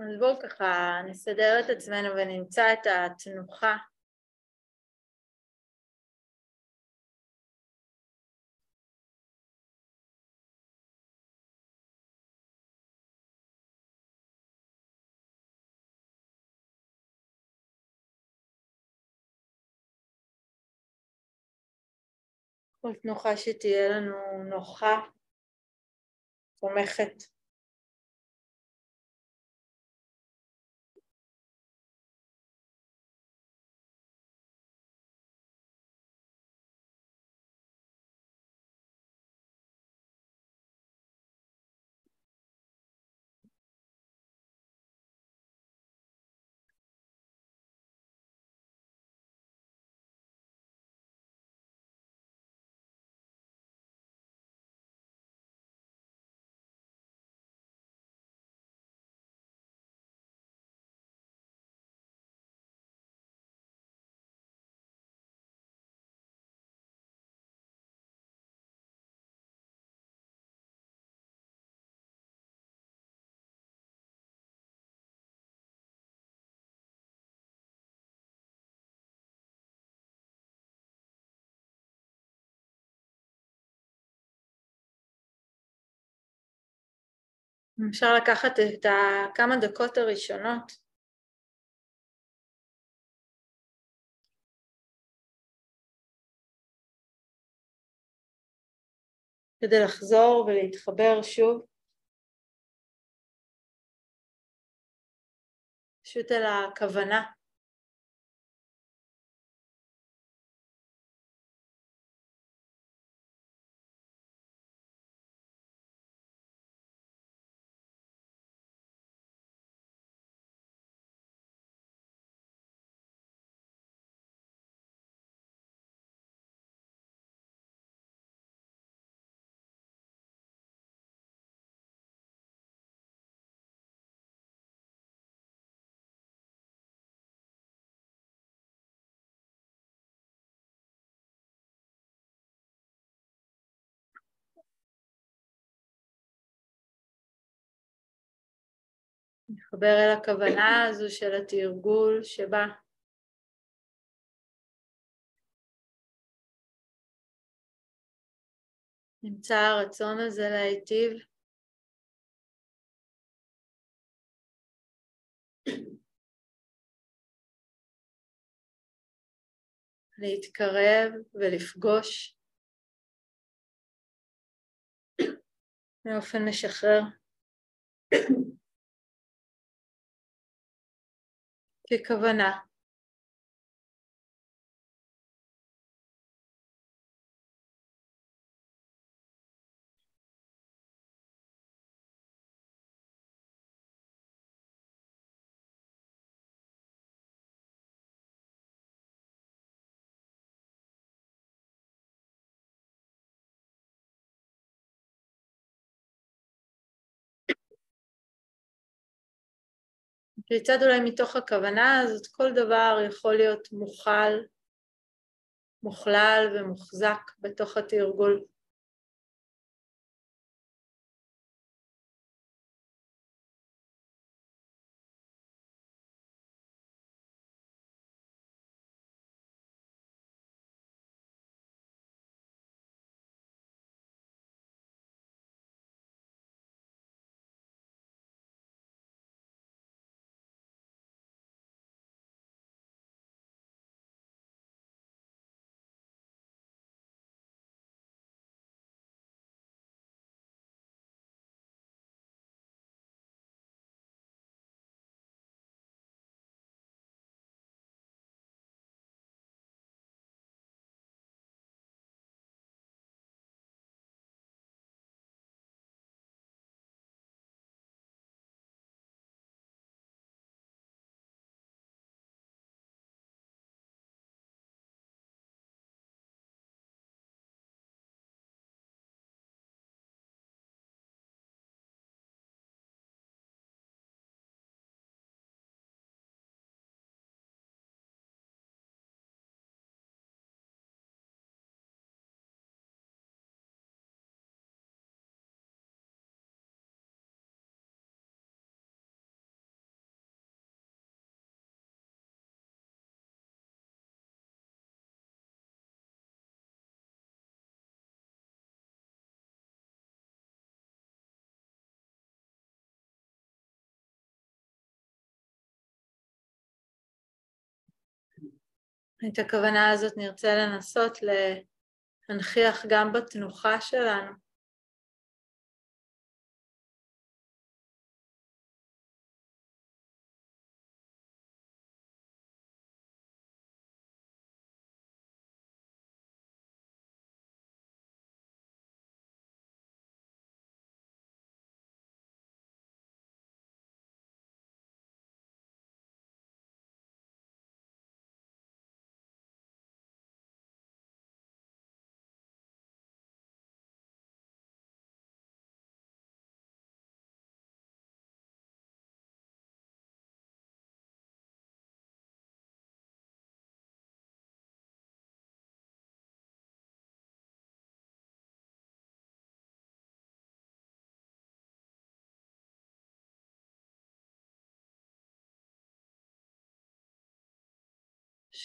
אז בואו ככה נסדר את עצמנו ונמצא את התנוחה כל תנוחה שתהיה לנו נוחה, תומכת. אפשר לקחת את הכמה דקות הראשונות. כדי לחזור ולהתחבר שוב. פשוט אל הכוונה להתחבר אל הכוונה הזו של התרגול שבה נמצא הרצון הזה להיטיב. להתקרב ולפגוש. באופן משחרר ככוונה. כיצד אולי מתוך הכוונה הזאת כל דבר יכול להיות מוכל, מוכלל ומוחזק בתוך התרגול. את הכוונה הזאת נרצה לנסות להנכיח גם בתנוחה שלנו.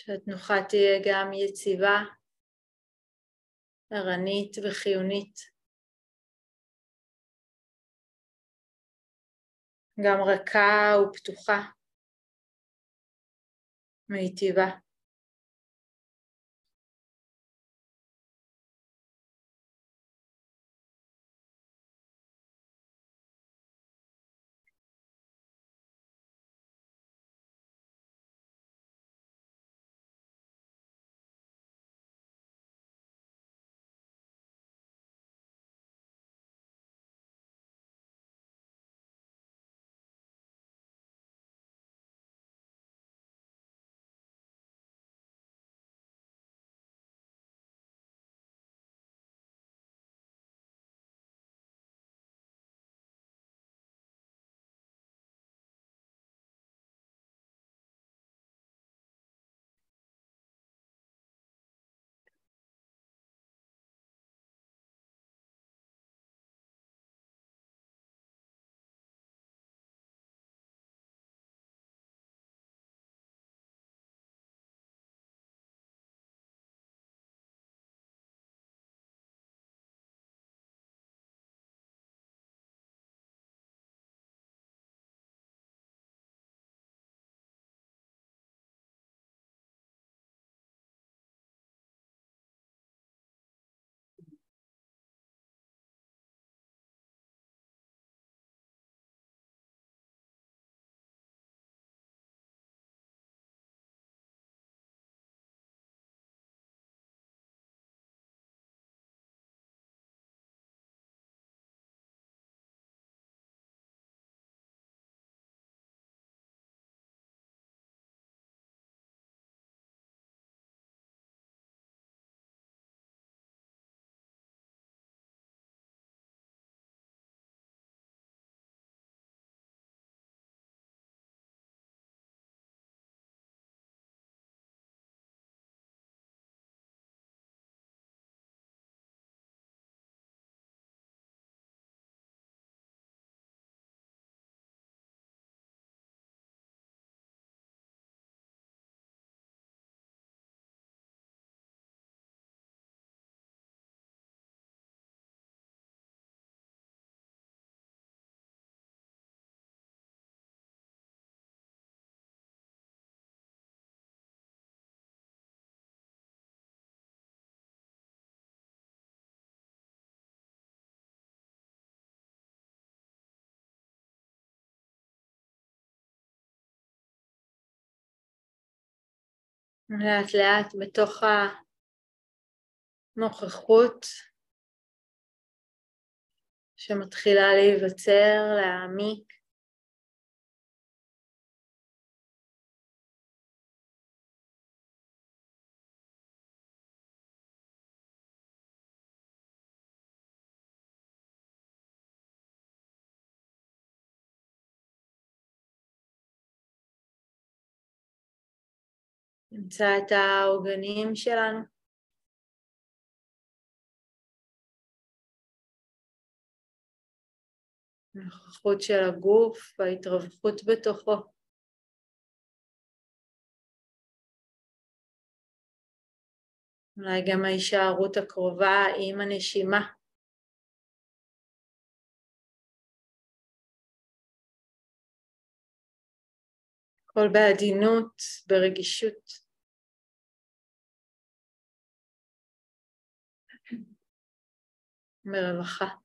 שהתנוחה תהיה גם יציבה, ערנית וחיונית. גם רכה ופתוחה, מיטיבה. לאט לאט בתוך הנוכחות שמתחילה להיווצר, להעמיק. נמצא את העוגנים שלנו. הנוכחות של הגוף וההתרווחות בתוכו. אולי גם ההישארות הקרובה עם הנשימה. הכל בעדינות, ברגישות. מרווחה.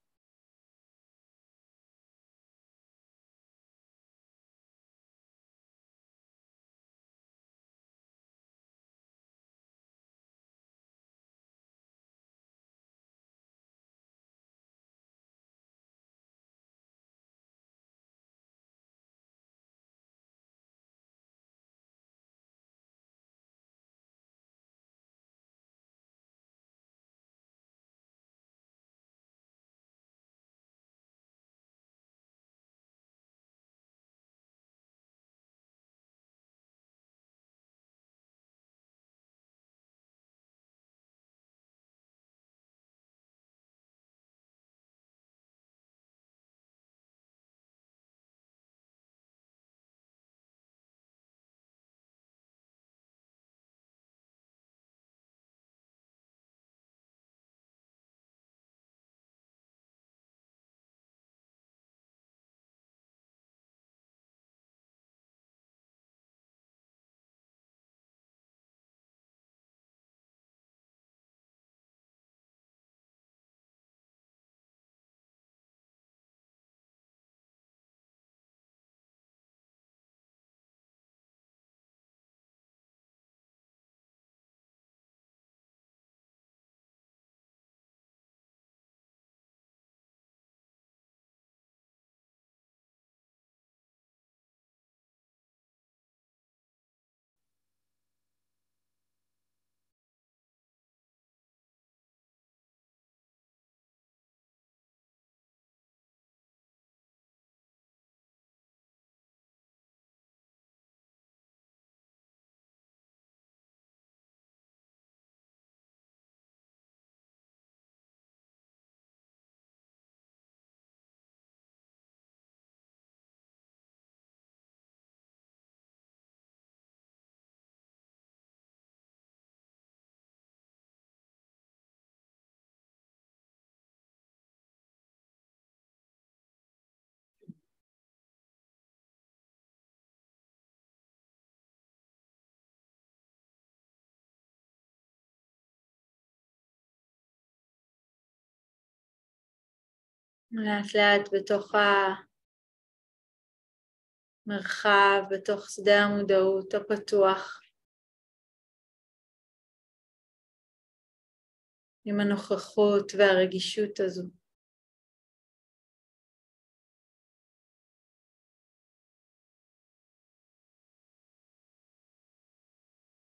לאט לאט בתוך המרחב, בתוך שדה המודעות הפתוח, עם הנוכחות והרגישות הזו.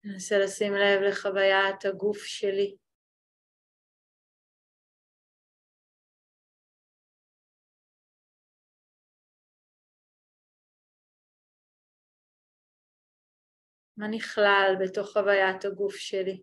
ננסה לשים לב לחוויית הגוף שלי. מה נכלל בתוך חוויית הגוף שלי.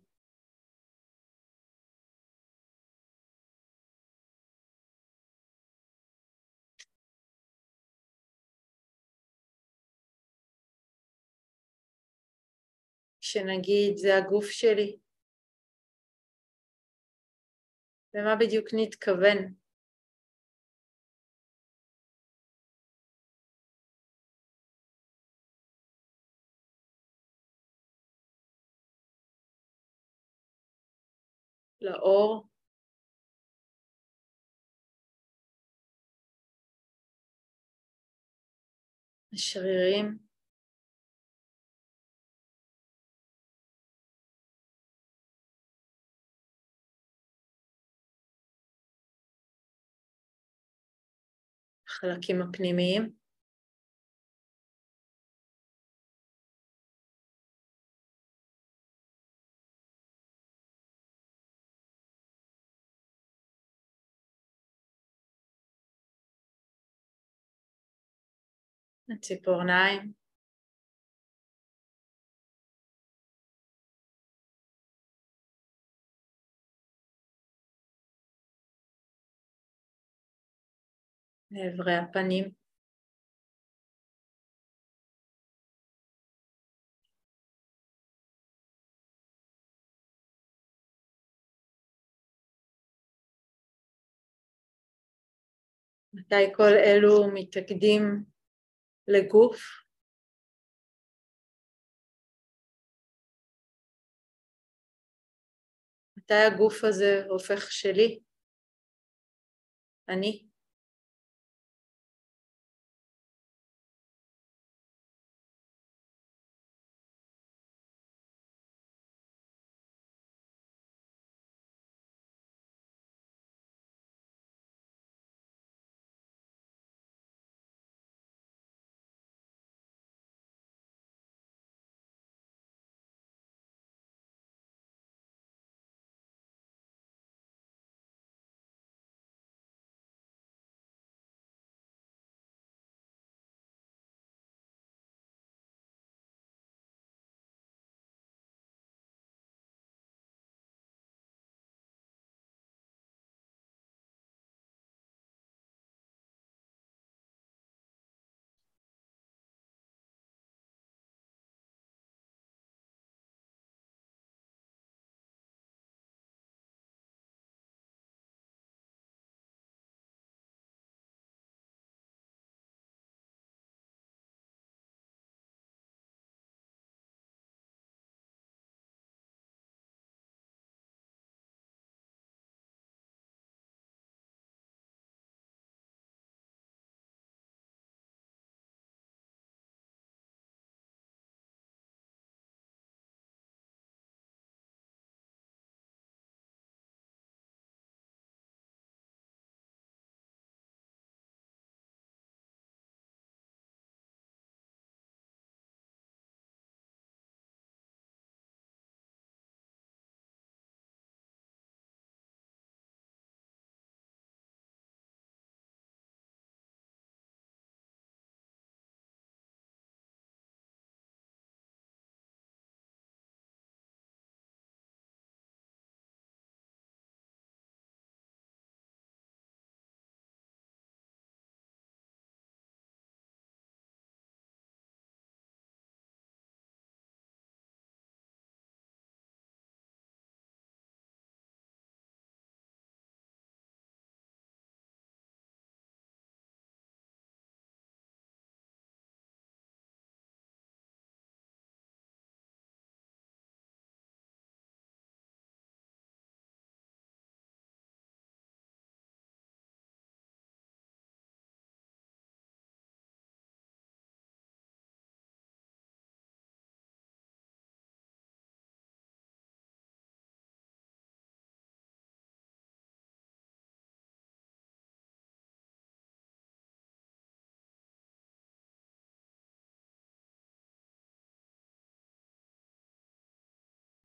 כשנגיד זה הגוף שלי, למה בדיוק נתכוון? לאור. השרירים. החלקים הפנימיים. הציפורניים. לאברי הפנים. מתי כל אלו מתאגדים לגוף. מתי הגוף הזה הופך שלי? אני.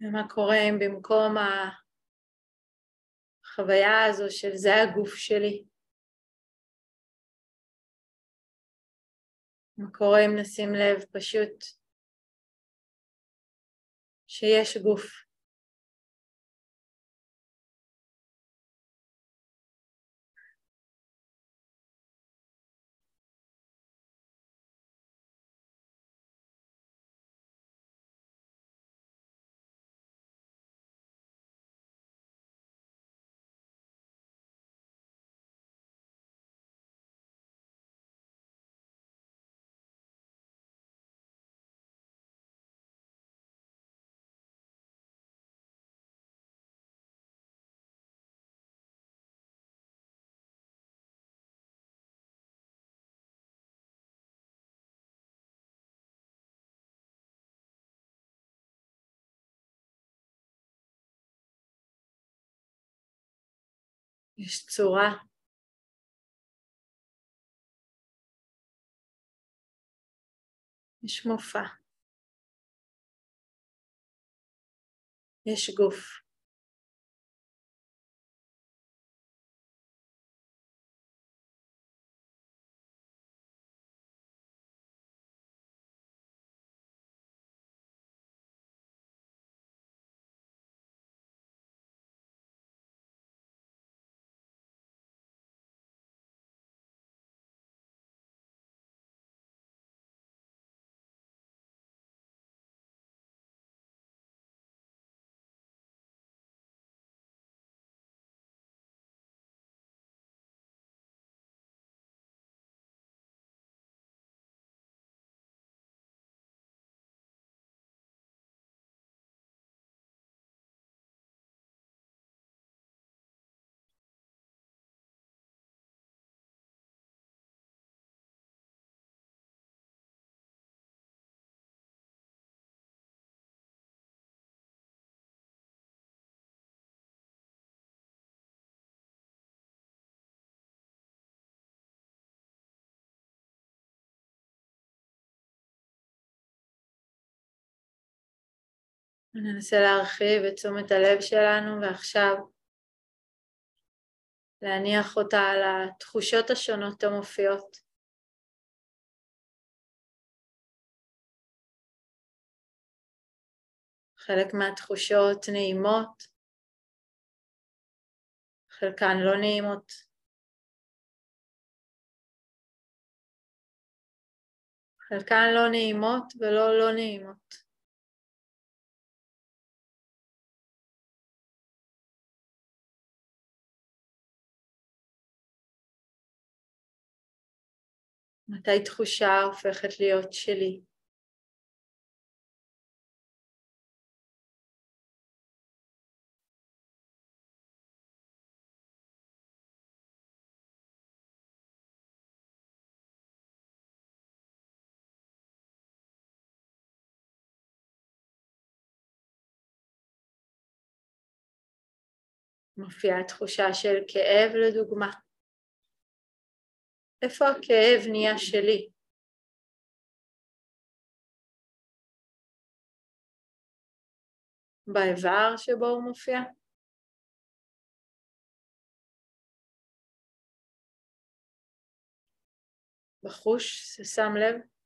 ומה קורה אם במקום החוויה הזו של זה הגוף שלי, מה קורה אם נשים לב פשוט שיש גוף. יש צורה. יש מופע. יש גוף. ננסה להרחיב את תשומת הלב שלנו ועכשיו להניח אותה על התחושות השונות המופיעות. חלק מהתחושות נעימות, חלקן לא נעימות. חלקן לא נעימות ולא לא נעימות. מתי תחושה הופכת להיות שלי? מופיעה תחושה של כאב לדוגמה. איפה הכאב נהיה שלי? באיבר שבו הוא מופיע? בחוש, ששם לב?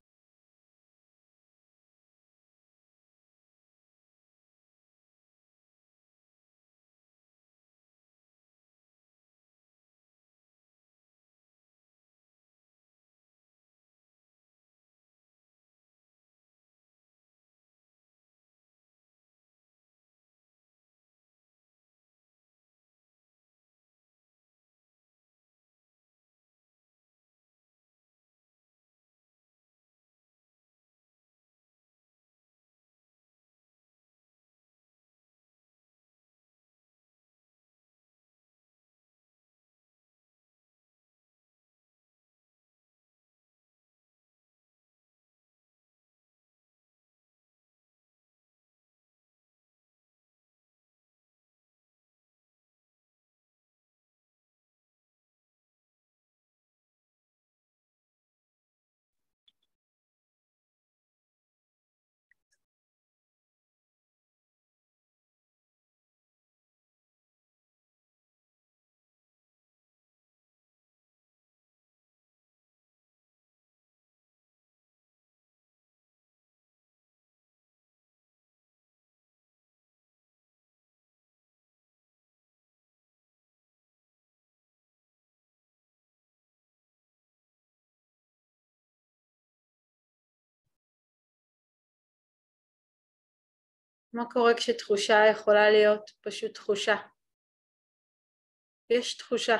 מה קורה כשתחושה יכולה להיות פשוט תחושה? יש תחושה.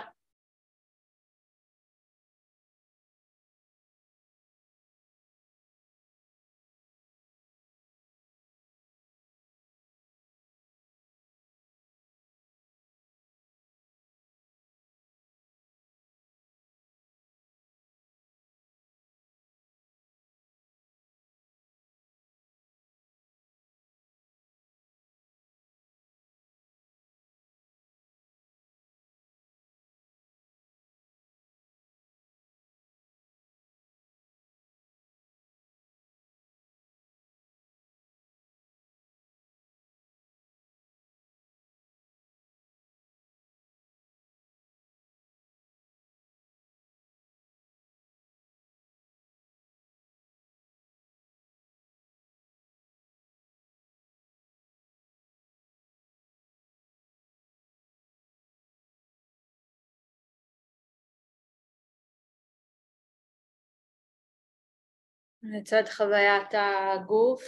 לצד חוויית הגוף,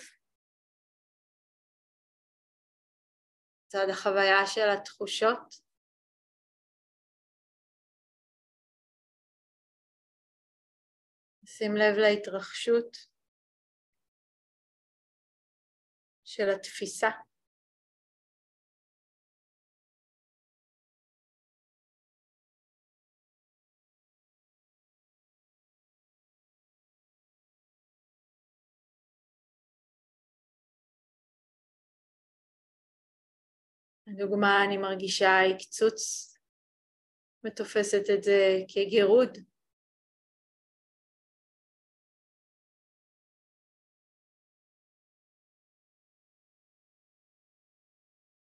לצד החוויה של התחושות. שים לב להתרחשות של התפיסה. לדוגמה, אני מרגישה הקצוץ ותופסת את זה כגירוד.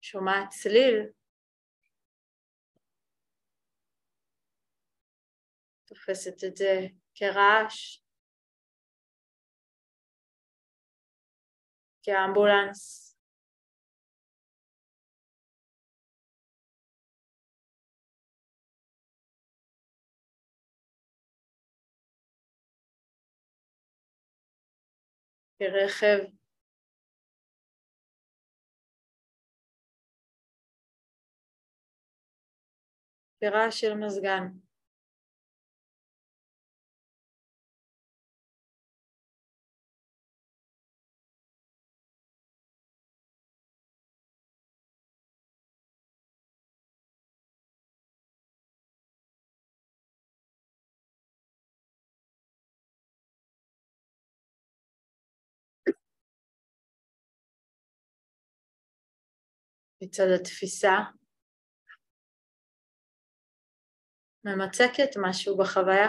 שומעת צליל, תופסת את זה כרעש, כאמבולנס. כרכב כרעש של מזגן. מצד התפיסה, ממצקת משהו בחוויה.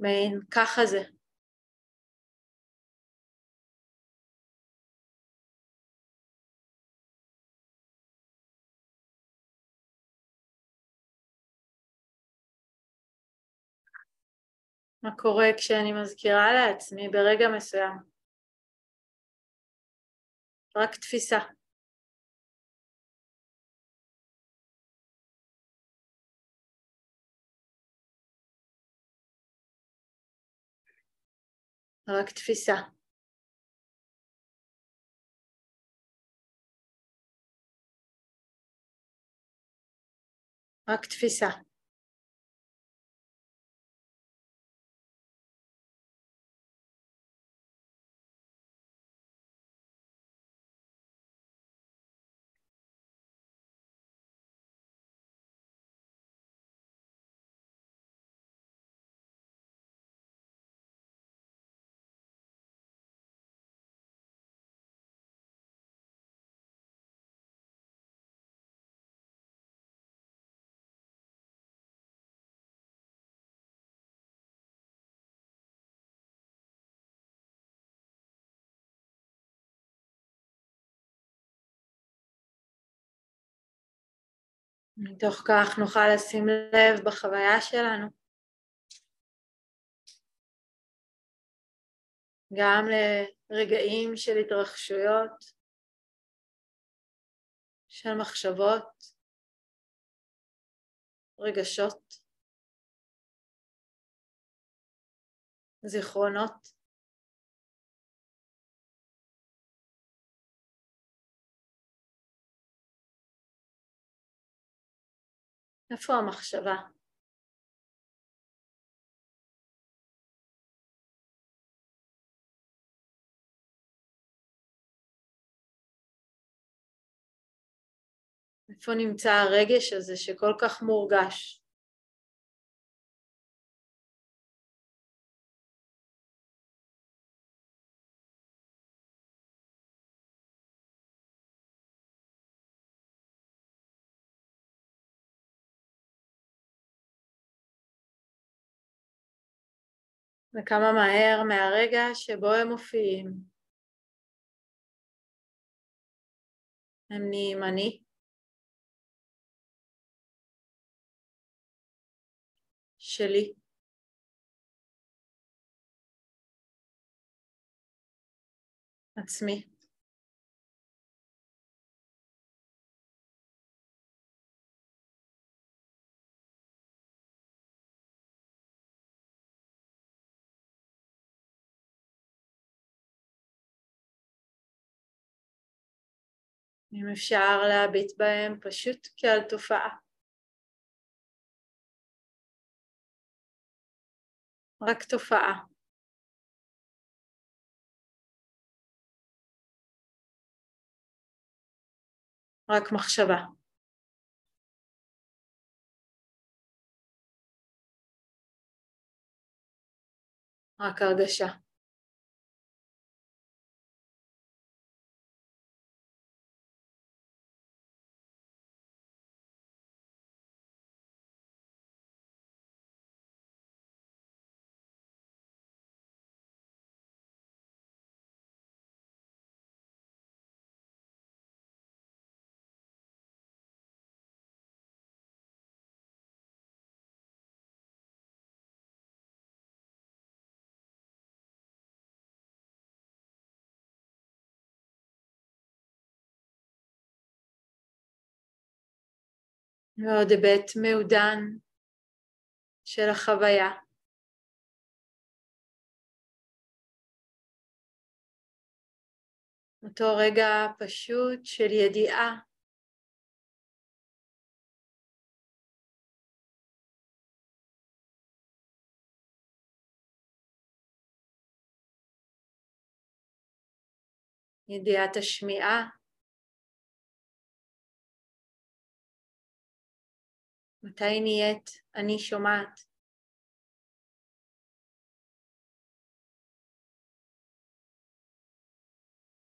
מעין ככה זה. מה קורה כשאני מזכירה לעצמי ברגע מסוים. רק תפיסה. רק תפיסה. רק תפיסה. מתוך כך נוכל לשים לב בחוויה שלנו גם לרגעים של התרחשויות, של מחשבות, רגשות, זיכרונות. איפה המחשבה? איפה נמצא הרגש הזה שכל כך מורגש? וכמה מהר מהרגע שבו הם מופיעים. הם נהיים אני. שלי. עצמי. אם אפשר להביט בהם פשוט כעל תופעה. רק תופעה. רק מחשבה. רק הרגשה. ועוד היבט מעודן של החוויה. אותו רגע פשוט של ידיעה ידיעת השמיעה, מתי נהיית אני שומעת.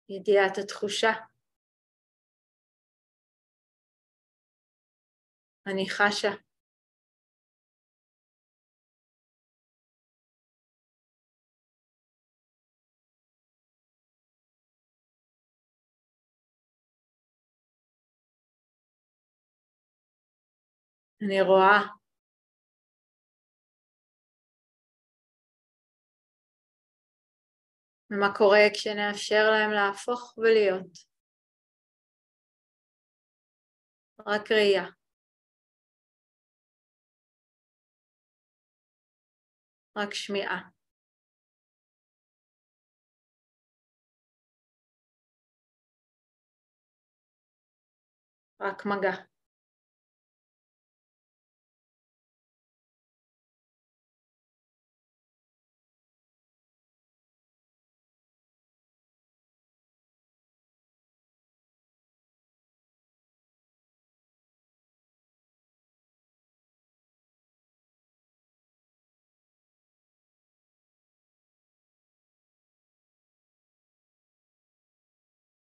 ידיעת התחושה. אני חשה. אני רואה ומה קורה כשנאפשר להם להפוך ולהיות. רק ראייה. רק שמיעה. רק מגע.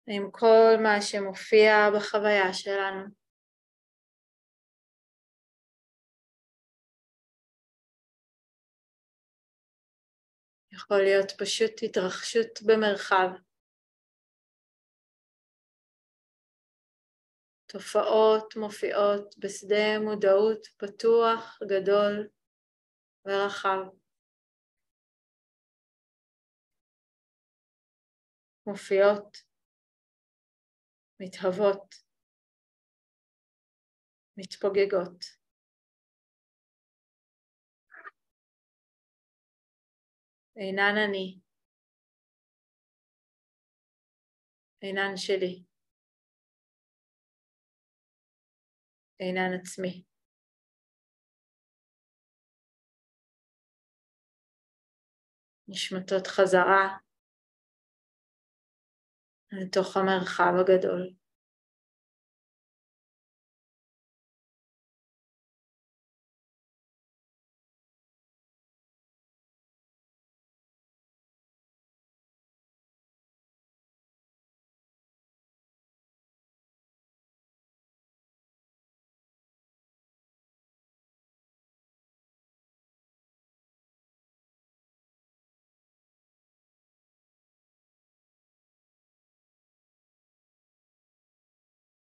עם כל מה שמופיע בחוויה שלנו. יכול להיות פשוט התרחשות במרחב. תופעות מופיעות בשדה מודעות פתוח, גדול ורחב. מופיעות מתהוות, מתפוגגות. אינן אני, אינן שלי, אינן עצמי. נשמטות חזרה לתוך המרחב הגדול.